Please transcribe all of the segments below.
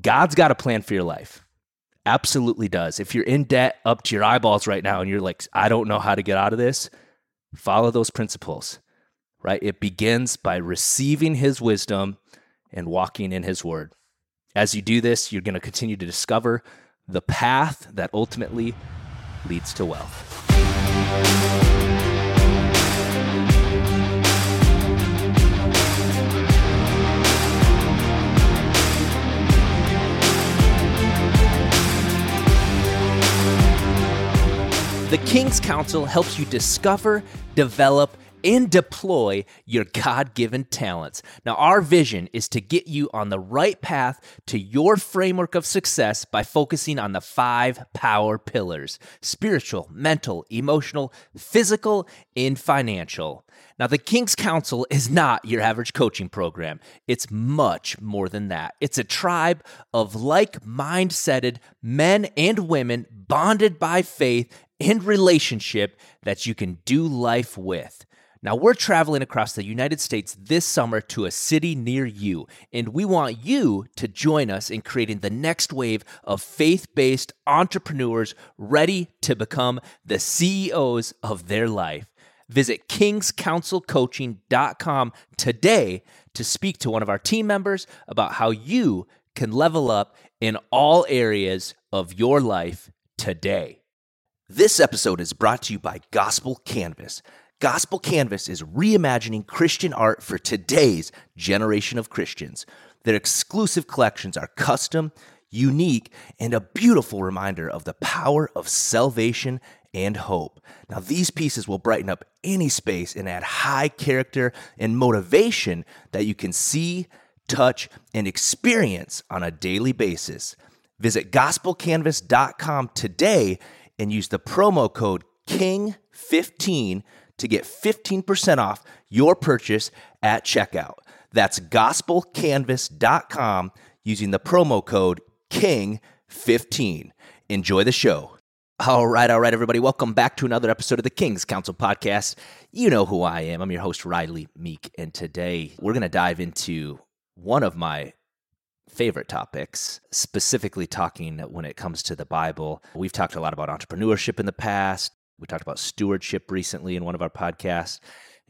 God's got a plan for your life. Absolutely does. If you're in debt up to your eyeballs right now and you're like, I don't know how to get out of this, follow those principles, right? It begins by receiving his wisdom and walking in his word. As you do this, you're going to continue to discover the path that ultimately leads to wealth. The King's Council helps you discover, develop, and deploy your God given talents. Now, our vision is to get you on the right path to your framework of success by focusing on the five power pillars spiritual, mental, emotional, physical, and financial. Now, the King's Council is not your average coaching program. It's much more than that. It's a tribe of like minded men and women bonded by faith and relationship that you can do life with. Now, we're traveling across the United States this summer to a city near you, and we want you to join us in creating the next wave of faith based entrepreneurs ready to become the CEOs of their life. Visit kingscouncilcoaching.com today to speak to one of our team members about how you can level up in all areas of your life today. This episode is brought to you by Gospel Canvas. Gospel Canvas is reimagining Christian art for today's generation of Christians. Their exclusive collections are custom, unique, and a beautiful reminder of the power of salvation and hope. Now, these pieces will brighten up any space and add high character and motivation that you can see, touch, and experience on a daily basis. Visit gospelcanvas.com today and use the promo code KING15 to get 15% off your purchase at checkout. That's gospelcanvas.com using the promo code KING15. Enjoy the show. All right, all right, everybody. Welcome back to another episode of the King's Council podcast. You know who I am. I'm your host, Riley Meek, and today we're going to dive into one of my favorite topics, specifically talking when it comes to the Bible. We've talked a lot about entrepreneurship in the past. We talked about stewardship recently in one of our podcasts.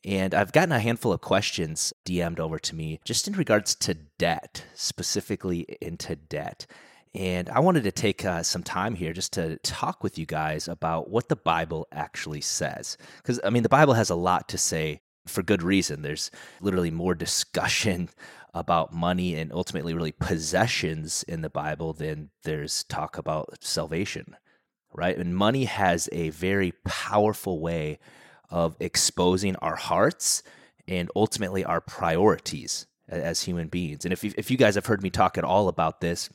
And I've gotten a handful of questions DM'd over to me just in regards to debt, specifically into debt. And I wanted to take uh, some time here just to talk with you guys about what the Bible actually says. Because, I mean, the Bible has a lot to say for good reason. There's literally more discussion about money and ultimately really possessions in the Bible than there's talk about salvation, right? And money has a very powerful way of exposing our hearts and ultimately our priorities as human beings. And if you, if you guys have heard me talk at all about this,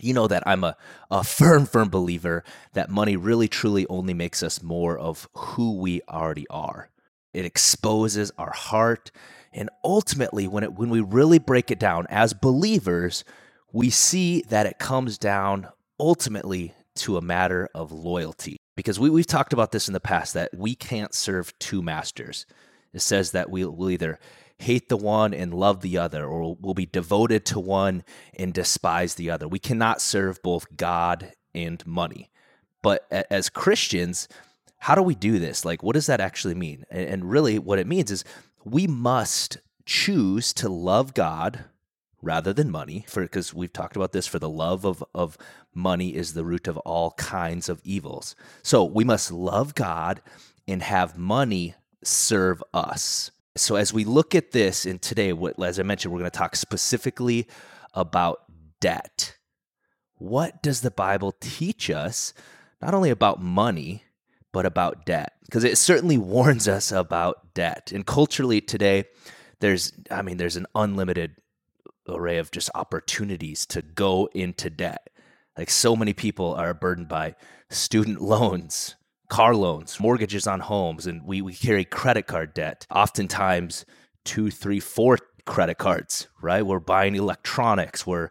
you know that I'm a, a firm, firm believer that money really, truly only makes us more of who we already are. It exposes our heart and ultimately, when it when we really break it down as believers, we see that it comes down ultimately to a matter of loyalty. Because we, we've talked about this in the past that we can't serve two masters. It says that we will either hate the one and love the other, or we'll be devoted to one and despise the other. We cannot serve both God and money. But as Christians, how do we do this? Like, what does that actually mean? And really, what it means is we must choose to love God rather than money for because we've talked about this for the love of, of money is the root of all kinds of evils so we must love god and have money serve us so as we look at this and today what as i mentioned we're going to talk specifically about debt what does the bible teach us not only about money but about debt because it certainly warns us about debt. And culturally today, there's, I mean, there's an unlimited array of just opportunities to go into debt. Like so many people are burdened by student loans, car loans, mortgages on homes, and we, we carry credit card debt. Oftentimes, two, three, four credit cards, right? We're buying electronics, we're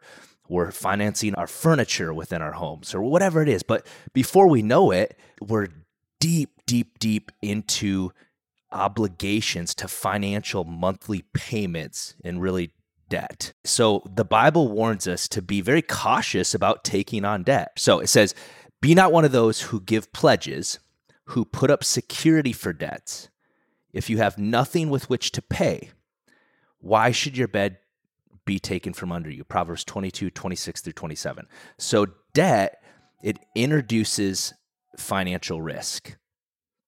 we're financing our furniture within our homes or whatever it is. But before we know it, we're deep, deep, deep into obligations to financial monthly payments and really debt. So the Bible warns us to be very cautious about taking on debt. So it says, Be not one of those who give pledges, who put up security for debts. If you have nothing with which to pay, why should your bed be taken from under you? Proverbs 22, 26 through 27. So debt, it introduces financial risk.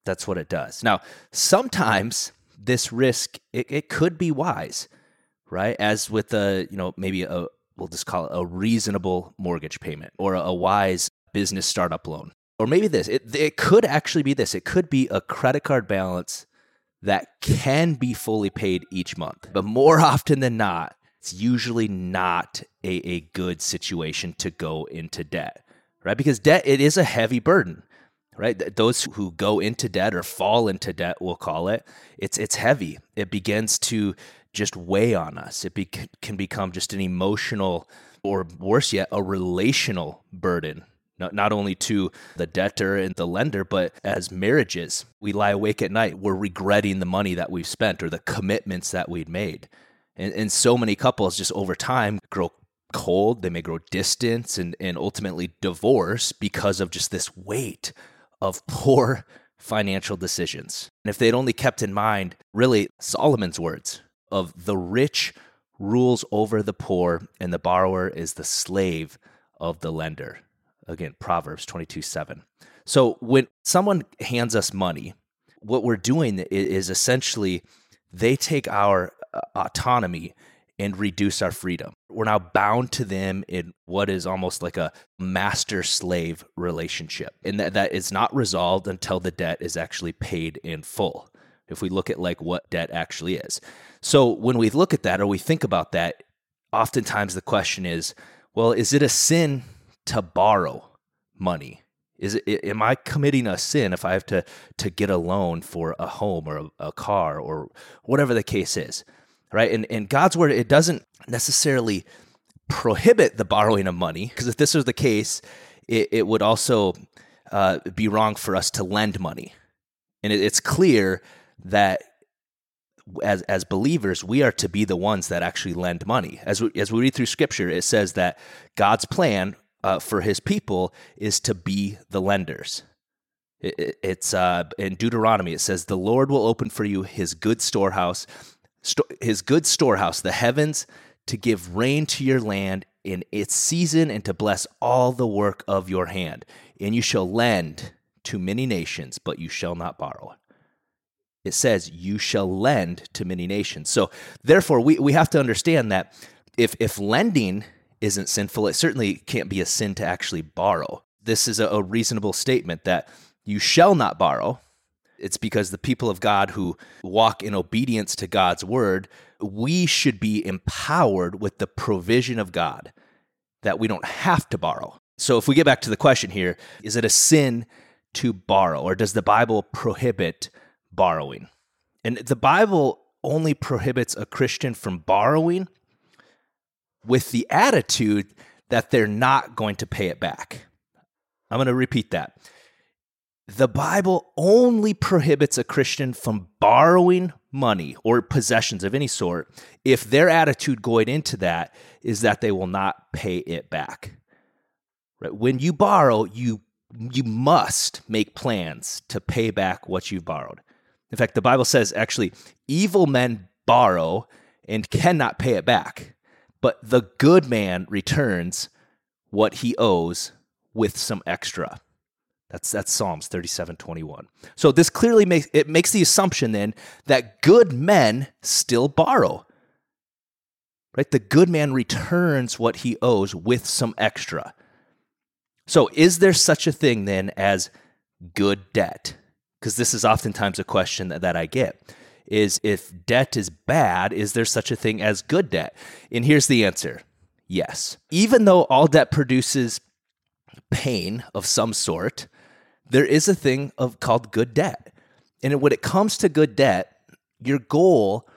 That's what it does. Now, sometimes this risk it, it could be wise, right? As with a, you know, maybe a we'll just call it a reasonable mortgage payment or a, a wise business startup loan. Or maybe this, it, it could actually be this. It could be a credit card balance that can be fully paid each month. But more often than not, it's usually not a, a good situation to go into debt, right? Because debt, it is a heavy burden right? Those who go into debt or fall into debt we'll call it it's it's heavy. It begins to just weigh on us. It be, can become just an emotional or worse yet a relational burden not, not only to the debtor and the lender but as marriages we lie awake at night we're regretting the money that we've spent or the commitments that we'd made. And, and so many couples just over time grow cold they may grow distance and, and ultimately divorce because of just this weight of poor financial decisions. And if they'd only kept in mind, really, Solomon's words of the rich rules over the poor, and the borrower is the slave of the lender. Again, Proverbs 22 7. So when someone hands us money, what we're doing is essentially they take our uh, autonomy and reduce our freedom. We're now bound to them in what is almost like a master slave relationship. And that, that is not resolved until the debt is actually paid in full. If we look at like what debt actually is. So when we look at that or we think about that, oftentimes the question is, well, is it a sin to borrow money? Is it am I committing a sin if I have to to get a loan for a home or a, a car or whatever the case is? Right? And, and God's word, it doesn't necessarily prohibit the borrowing of money, because if this was the case, it, it would also uh, be wrong for us to lend money. And it, it's clear that as as believers, we are to be the ones that actually lend money. As we, as we read through Scripture, it says that God's plan uh, for His people is to be the lenders. It, it's uh, in Deuteronomy. It says, "The Lord will open for you His good storehouse, his good storehouse, the heavens, to give rain to your land in its season and to bless all the work of your hand. And you shall lend to many nations, but you shall not borrow. It says, you shall lend to many nations. So, therefore, we, we have to understand that if, if lending isn't sinful, it certainly can't be a sin to actually borrow. This is a, a reasonable statement that you shall not borrow, it's because the people of God who walk in obedience to God's word, we should be empowered with the provision of God that we don't have to borrow. So if we get back to the question here, is it a sin to borrow or does the Bible prohibit borrowing? And the Bible only prohibits a Christian from borrowing with the attitude that they're not going to pay it back. I'm going to repeat that the Bible only prohibits a Christian from borrowing money or possessions of any sort if their attitude going into that is that they will not pay it back. Right? When you borrow, you you must make plans to pay back what you've borrowed. In fact, the Bible says actually evil men borrow and cannot pay it back, but the good man returns what he owes with some extra. That's that's Psalms 37, 21. So this clearly makes it makes the assumption then that good men still borrow. Right? The good man returns what he owes with some extra. So is there such a thing then as good debt? Because this is oftentimes a question that, that I get. Is if debt is bad, is there such a thing as good debt? And here's the answer yes. Even though all debt produces pain of some sort, there is a thing of called good debt. And when it comes to good debt, your goal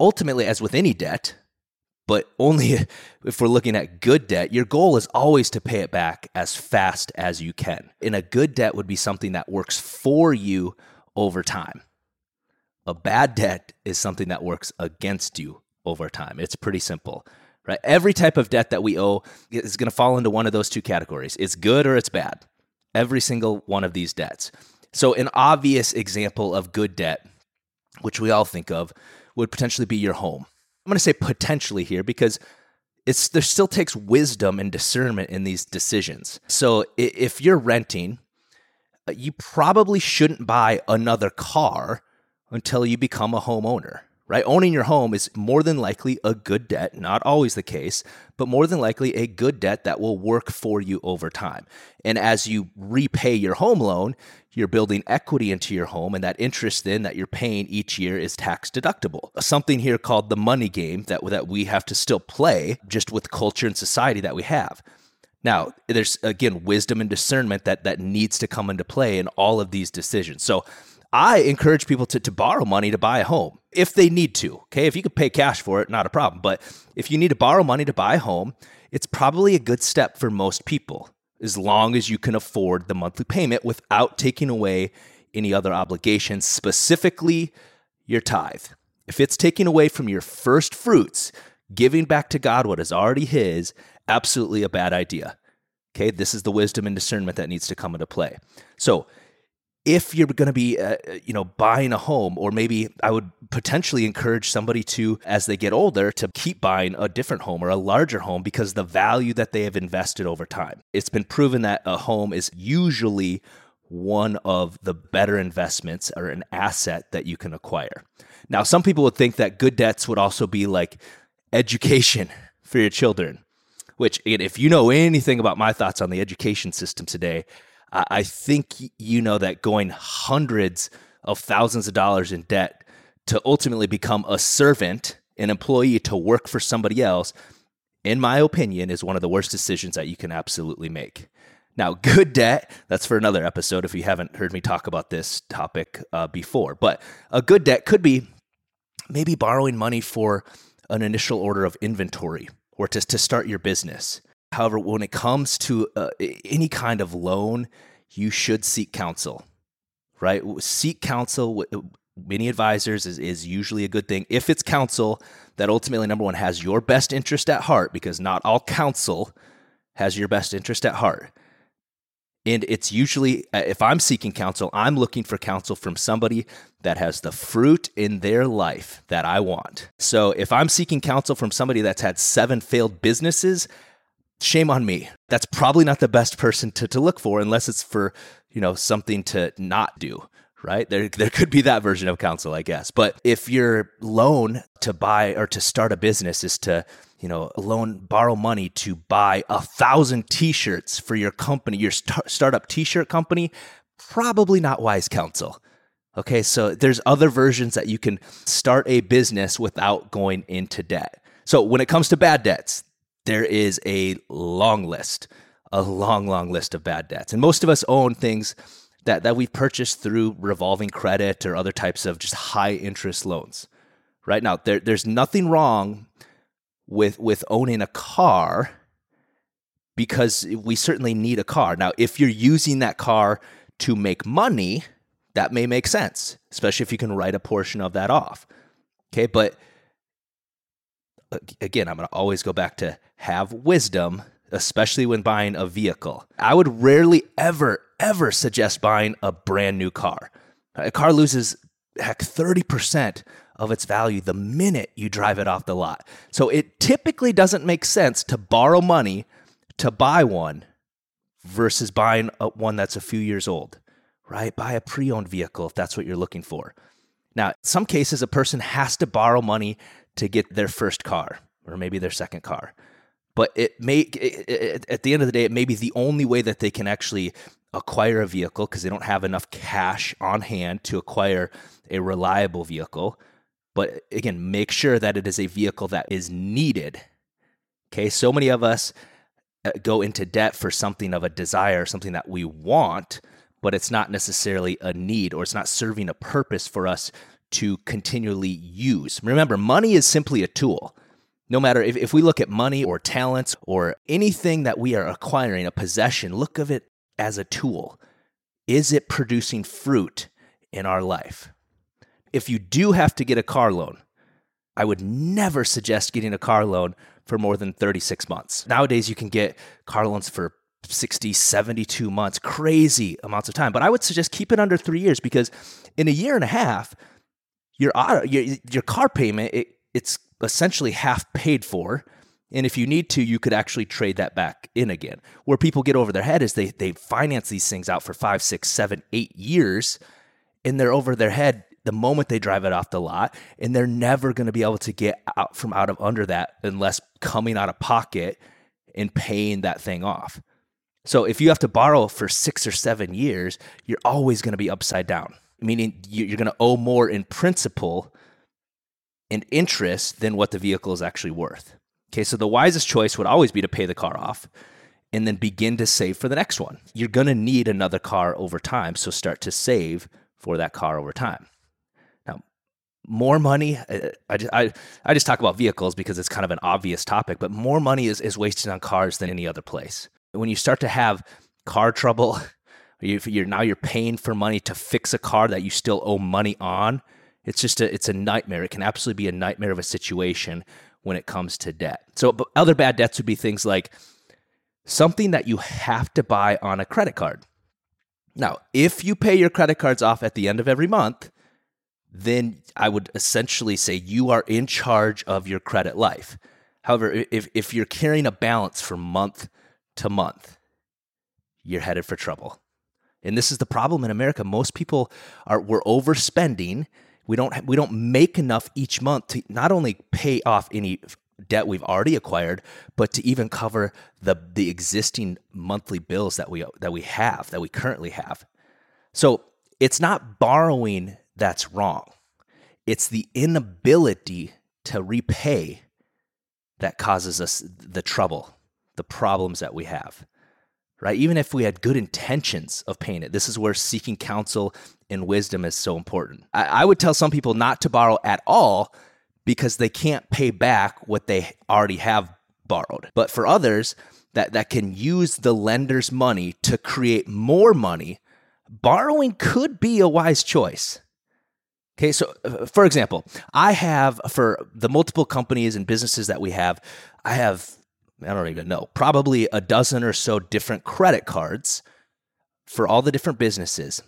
ultimately as with any debt, but only if we're looking at good debt, your goal is always to pay it back as fast as you can. And a good debt would be something that works for you over time. A bad debt is something that works against you over time. It's pretty simple. Right? Every type of debt that we owe is going to fall into one of those two categories. It's good or it's bad. Every single one of these debts. So, an obvious example of good debt, which we all think of, would potentially be your home. I'm going to say potentially here because it's there still takes wisdom and discernment in these decisions. So, if you're renting, uh, you probably shouldn't buy another car until you become a homeowner right? Owning your home is more than likely a good debt, not always the case, but more than likely a good debt that will work for you over time. And as you repay your home loan, you're building equity into your home, and that interest then that you're paying each year is tax deductible. Something here called the money game that, that we have to still play just with culture and society that we have. Now, there's again wisdom and discernment that that needs to come into play in all of these decisions. So I encourage people to, to borrow money to buy a home if they need to. Okay. If you could pay cash for it, not a problem. But if you need to borrow money to buy a home, it's probably a good step for most people as long as you can afford the monthly payment without taking away any other obligations, specifically your tithe. If it's taking away from your first fruits, giving back to God what is already His, absolutely a bad idea. Okay, this is the wisdom and discernment that needs to come into play. So, if you're going to be uh, you know buying a home or maybe i would potentially encourage somebody to as they get older to keep buying a different home or a larger home because the value that they have invested over time. It's been proven that a home is usually one of the better investments or an asset that you can acquire. Now some people would think that good debts would also be like education for your children which if you know anything about my thoughts on the education system today I think you know that going hundreds of thousands of dollars in debt to ultimately become a servant, an employee to work for somebody else, in my opinion, is one of the worst decisions that you can absolutely make. Now, good debt, that's for another episode if you haven't heard me talk about this topic uh, before. But a good debt could be maybe borrowing money for an initial order of inventory or to, to start your business. However, when it comes to uh, any kind of loan, you should seek counsel, right? Seek counsel. With many advisors is, is usually a good thing. If it's counsel that ultimately, number one, has your best interest at heart, because not all counsel has your best interest at heart. And it's usually, uh, if I'm seeking counsel, I'm looking for counsel from somebody that has the fruit in their life that I want. So if I'm seeking counsel from somebody that's had seven failed businesses, shame on me. That's probably not the best person to, to look for unless it's for, you know, something to not do, right? There, there could be that version of counsel, I guess. But if your loan to buy or to start a business is to, you know, loan, borrow money to buy a thousand t-shirts for your company, your start, startup t-shirt company, probably not wise counsel. Okay, so there's other versions that you can start a business without going into debt. So when it comes to bad debts, there is a long list, a long, long list of bad debts. And most of us own things that, that we've purchased through revolving credit or other types of just high interest loans. Right now, there, there's nothing wrong with with owning a car because we certainly need a car. Now, if you're using that car to make money, that may make sense, especially if you can write a portion of that off. Okay, but again, I'm going to always go back to have wisdom, especially when buying a vehicle. I would rarely ever, ever suggest buying a brand new car. A car loses, heck, 30% of its value the minute you drive it off the lot. So it typically doesn't make sense to borrow money to buy one versus buying a, one that's a few years old, right? Buy a pre owned vehicle if that's what you're looking for. Now, some cases, a person has to borrow money to get their first car or maybe their second car. But it may, it, it, at the end of the day, it may be the only way that they can actually acquire a vehicle because they don't have enough cash on hand to acquire a reliable vehicle. But again, make sure that it is a vehicle that is needed. Okay, so many of us uh, go into debt for something of a desire, something that we want, but it's not necessarily a need or it's not serving a purpose for us to continually use. Remember, money is simply a tool. No matter if, if we look at money or talents or anything that we are acquiring, a possession, look of it as a tool. Is it producing fruit in our life? If you do have to get a car loan, I would never suggest getting a car loan for more than 36 months. Nowadays, you can get car loans for 60, 72 months, crazy amounts of time. But I would suggest keep it under three years because in a year and a half, your auto, your, your car payment, it, it's essentially half paid for. And if you need to, you could actually trade that back in again. Where people get over their head is they they finance these things out for five, six, seven, eight years, and they're over their head the moment they drive it off the lot, and they're never going to be able to get out from out of under that unless coming out of pocket and paying that thing off. So if you have to borrow for six or seven years, you're always going to be upside down, meaning you're going to owe more in principal and interest than what the vehicle is actually worth. Okay, so the wisest choice would always be to pay the car off and then begin to save for the next one. You're going to need another car over time, so start to save for that car over time. Now, more money, uh, I just, I, I just talk about vehicles because it's kind of an obvious topic, but more money is, is wasted on cars than any other place. When you start to have car trouble, you're now you're paying for money to fix a car that you still owe money on. It's just a it's a nightmare. It can absolutely be a nightmare of a situation when it comes to debt. So other bad debts would be things like something that you have to buy on a credit card. Now, if you pay your credit cards off at the end of every month, then I would essentially say you are in charge of your credit life. However, if, if you're carrying a balance from month to month, you're headed for trouble. And this is the problem in America. Most people are we're overspending we don't we don't make enough each month to not only pay off any debt we've already acquired, but to even cover the the existing monthly bills that we that we have that we currently have. So it's not borrowing that's wrong. It's the inability to repay that causes us the trouble, the problems that we have right? Even if we had good intentions of paying it, this is where seeking counsel and wisdom is so important. I, I, would tell some people not to borrow at all because they can't pay back what they already have borrowed. But for others that, that can use the lender's money to create more money, borrowing could be a wise choice. Okay, so uh, for example, I have for the multiple companies and businesses that we have, I have I don't even know, probably a dozen or so different credit cards for all the different businesses.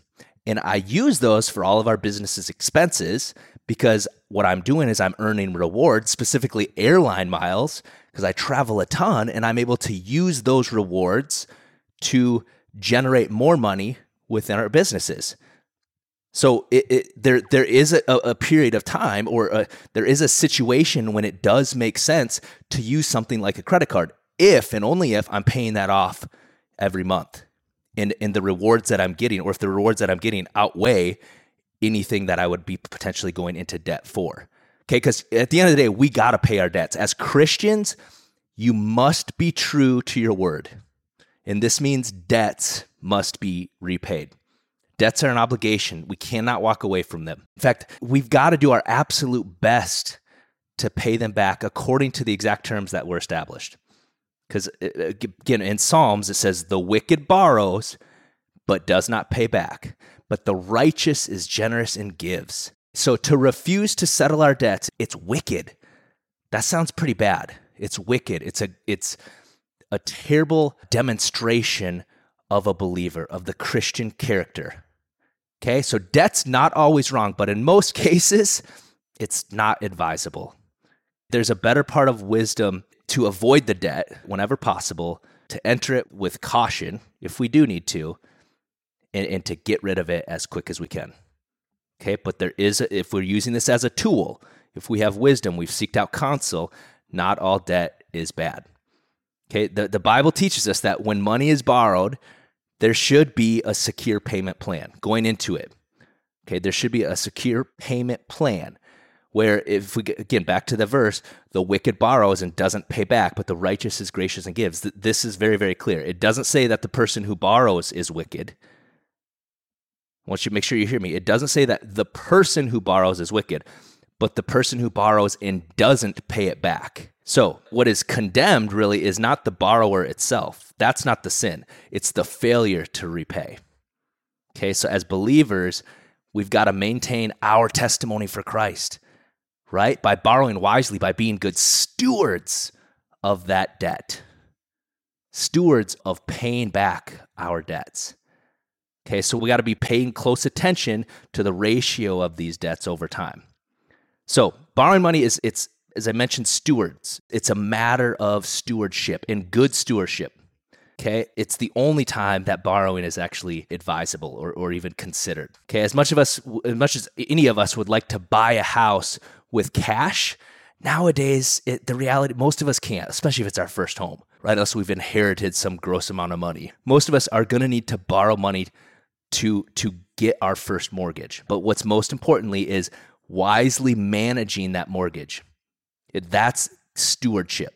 And I use those for all of our businesses' expenses because what I'm doing is I'm earning rewards, specifically airline miles, because I travel a ton and I'm able to use those rewards to generate more money within our businesses. So it, it, there there is a, a, period of time or a, there is a situation when it does make sense to use something like a credit card if and only if I'm paying that off every month and and the rewards that I'm getting or if the rewards that I'm getting outweigh anything that I would be potentially going into debt for. Okay, because at the end of the day, we got to pay our debts. As Christians, you must be true to your word. And this means debts must be repaid. Debts are an obligation. We cannot walk away from them. In fact, we've got to do our absolute best to pay them back according to the exact terms that were established. Because uh, uh, again, in Psalms, it says, The wicked borrows, but does not pay back. But the righteous is generous and gives. So to refuse to settle our debts, it's wicked. That sounds pretty bad. It's wicked. It's a it's a terrible demonstration of a believer, of the Christian character. Okay, so debt's not always wrong, but in most cases, it's not advisable. There's a better part of wisdom to avoid the debt whenever possible, to enter it with caution if we do need to, and, and to get rid of it as quick as we can. Okay, but there is, a, if we're using this as a tool, if we have wisdom, we've seeked out counsel, not all debt is bad. Okay, the, the Bible teaches us that when money is borrowed, there should be a secure payment plan going into it. Okay, there should be a secure payment plan where if we again back to the verse, the wicked borrows and doesn't pay back, but the righteous is gracious and gives. This is very very clear. It doesn't say that the person who borrows is wicked. I want you to make sure you hear me. It doesn't say that the person who borrows is wicked, but the person who borrows and doesn't pay it back. So, what is condemned really is not the borrower itself. That's not the sin. It's the failure to repay. Okay, so as believers, we've got to maintain our testimony for Christ. right? By borrowing wisely, by being good stewards of that debt, stewards of paying back our debts. Okay, so we got to be paying close attention to the ratio of these debts over time. So, borrowing money is it's as I mentioned stewards. It's a matter of stewardship and good stewardship. Okay, it's the only time that borrowing is actually advisable or, or even considered. Okay, as much of us, as much as any of us would like to buy a house with cash, nowadays it, the reality most of us can't, especially if it's our first home, right? Unless we've inherited some gross amount of money. Most of us are going to need to borrow money to to get our first mortgage. But what's most importantly is wisely managing that mortgage. That's stewardship.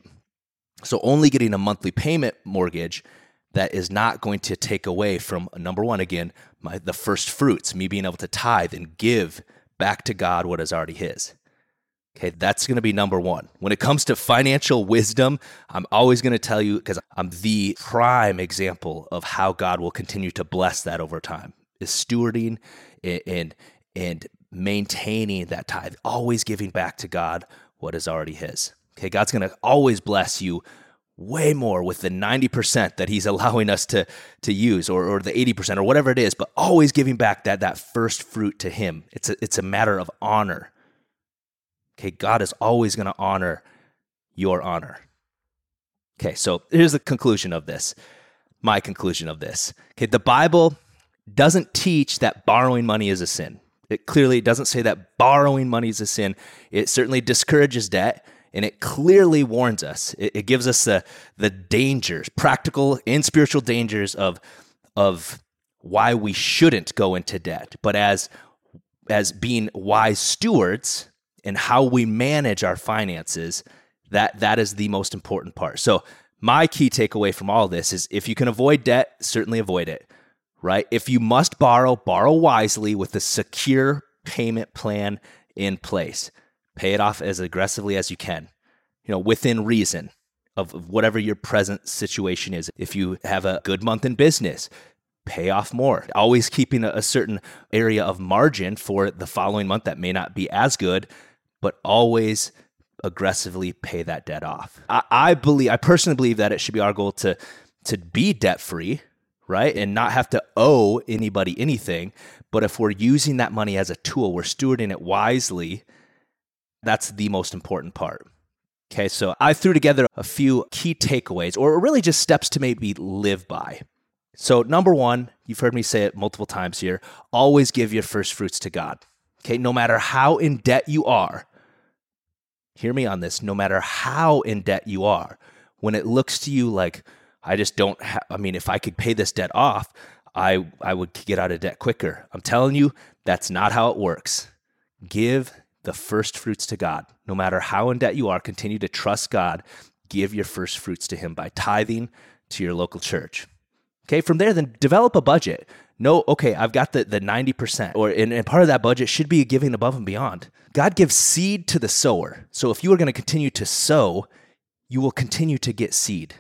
So only getting a monthly payment mortgage that is not going to take away from number one again my the first fruits me being able to tithe and give back to god what is already his okay that's going to be number one when it comes to financial wisdom i'm always going to tell you because i'm the prime example of how god will continue to bless that over time is stewarding and and maintaining that tithe always giving back to god what is already his. Okay god's going to always bless you way more with the 90% that he's allowing us to to use or, or the 80% or whatever it is but always giving back that that first fruit to him. It's a, it's a matter of honor. Okay god is always going to honor your honor. Okay so here's the conclusion of this my conclusion of this. Okay the bible doesn't teach that borrowing money is a sin it clearly doesn't say that borrowing money is a sin it certainly discourages debt and it clearly warns us. It, it gives us the the dangers, practical and spiritual dangers of of why we shouldn't go into debt. But as as being wise stewards and how we manage our finances, that that is the most important part. So my key takeaway from all this is if you can avoid debt, certainly avoid it. Right? If you must borrow, borrow wisely with a secure payment plan in place. Pay it off as aggressively as you can, you know, within reason of whatever your present situation is. If you have a good month in business, pay off more. Always keeping a, certain area of margin for the following month that may not be as good, but always aggressively pay that debt off. I, I believe, I personally believe that it should be our goal to to be debt free, right, and not have to owe anybody anything. But if we're using that money as a tool, we're stewarding it wisely that's the most important part. Okay, so I threw together a few key takeaways, or really just steps to maybe live by. So, number one, you've heard me say it multiple times here always give your first fruits to God. Okay, no matter how in debt you are, hear me on this, no matter how in debt you are, when it looks to you like, I just don't have, I mean, if I could pay this debt off, I, I would get out of debt quicker. I'm telling you, that's not how it works. Give the first fruits to God. No matter how in debt you are, continue to trust God. Give your first fruits to Him by tithing to your local church. Okay, from there, then develop a budget. No, okay, I've got the, the 90%, or and, and part of that budget should be giving above and beyond. God gives seed to the sower. So if you are going to continue to sow, you will continue to get seed.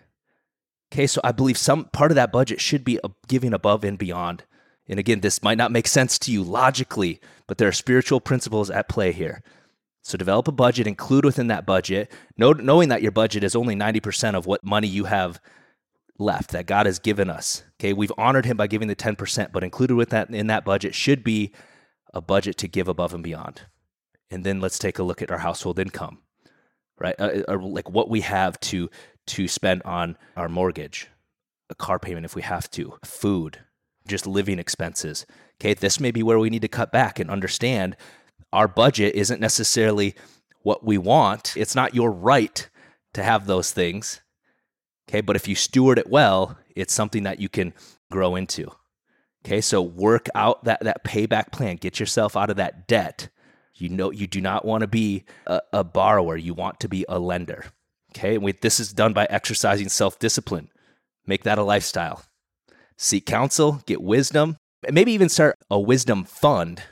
Okay, so I believe some part of that budget should be giving above and beyond and again, this might not make sense to you logically, but there are spiritual principles at play here. So develop a budget, include within that budget, knowing that your budget is only 90% of what money you have left that God has given us. Okay, we've honored him by giving the 10%, but included with that in that budget should be a budget to give above and beyond. And then let's take a look at our household income, right? Uh, uh like what we have to to spend on our mortgage, a car payment if we have to, food, just living expenses. Okay, this may be where we need to cut back and understand our budget isn't necessarily what we want. It's not your right to have those things. Okay, but if you steward it well, it's something that you can grow into. Okay, so work out that, that payback plan, get yourself out of that debt. You know, you do not want to be a, a borrower, you want to be a lender. Okay, and we, this is done by exercising self discipline. Make that a lifestyle seek counsel, get wisdom, maybe even start a wisdom fund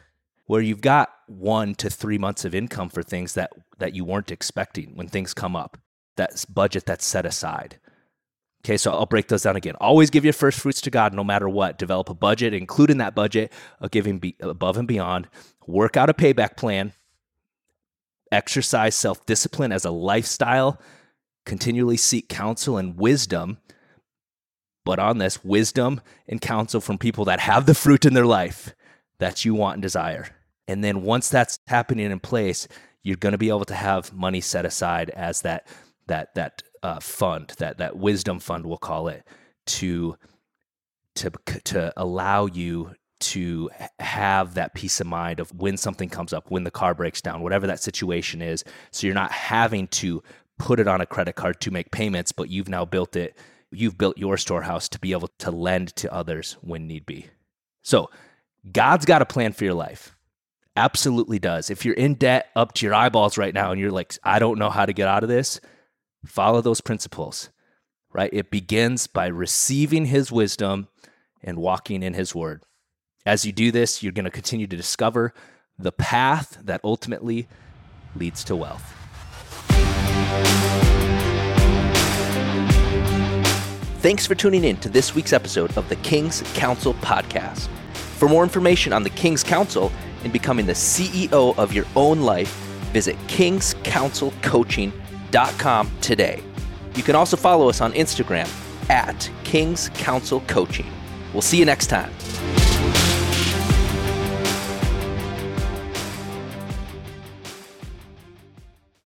where you've got one to three months of income for things that, that you weren't expecting when things come up. That's budget that's set aside. Okay, so I'll break those down again. Always give your first fruits to God no matter what. Develop a budget, include in that budget of giving be above and beyond. Work out a payback plan. exercise self discipline as a lifestyle, continually seek counsel and wisdom. But on this, wisdom and counsel from people that have the fruit in their life that you want and desire. And then once that's happening in place, you're going to be able to have money set aside as that that that uh, fund, that that wisdom fund, we'll call it, to to to allow you to have that peace of mind of when something comes up, when the car breaks down, whatever that situation is. So you're not having to put it on a credit card to make payments, but you've now built it. You've built your storehouse to be able to lend to others when need be. So God's got a plan for your life. Absolutely does. If you're in debt up to your eyeballs right now and you're like, I don't know how to get out of this, follow those principles, right? It begins by receiving his wisdom and walking in his word. As you do this, you're going to continue to discover the path that ultimately leads to wealth. Thanks for tuning in to this week's episode of the King's Council podcast. For more information on the King's Council and becoming the CEO of your own life, visit kingscouncilcoaching.com today. You can also follow us on Instagram at King's Council Coaching. We'll see you next time.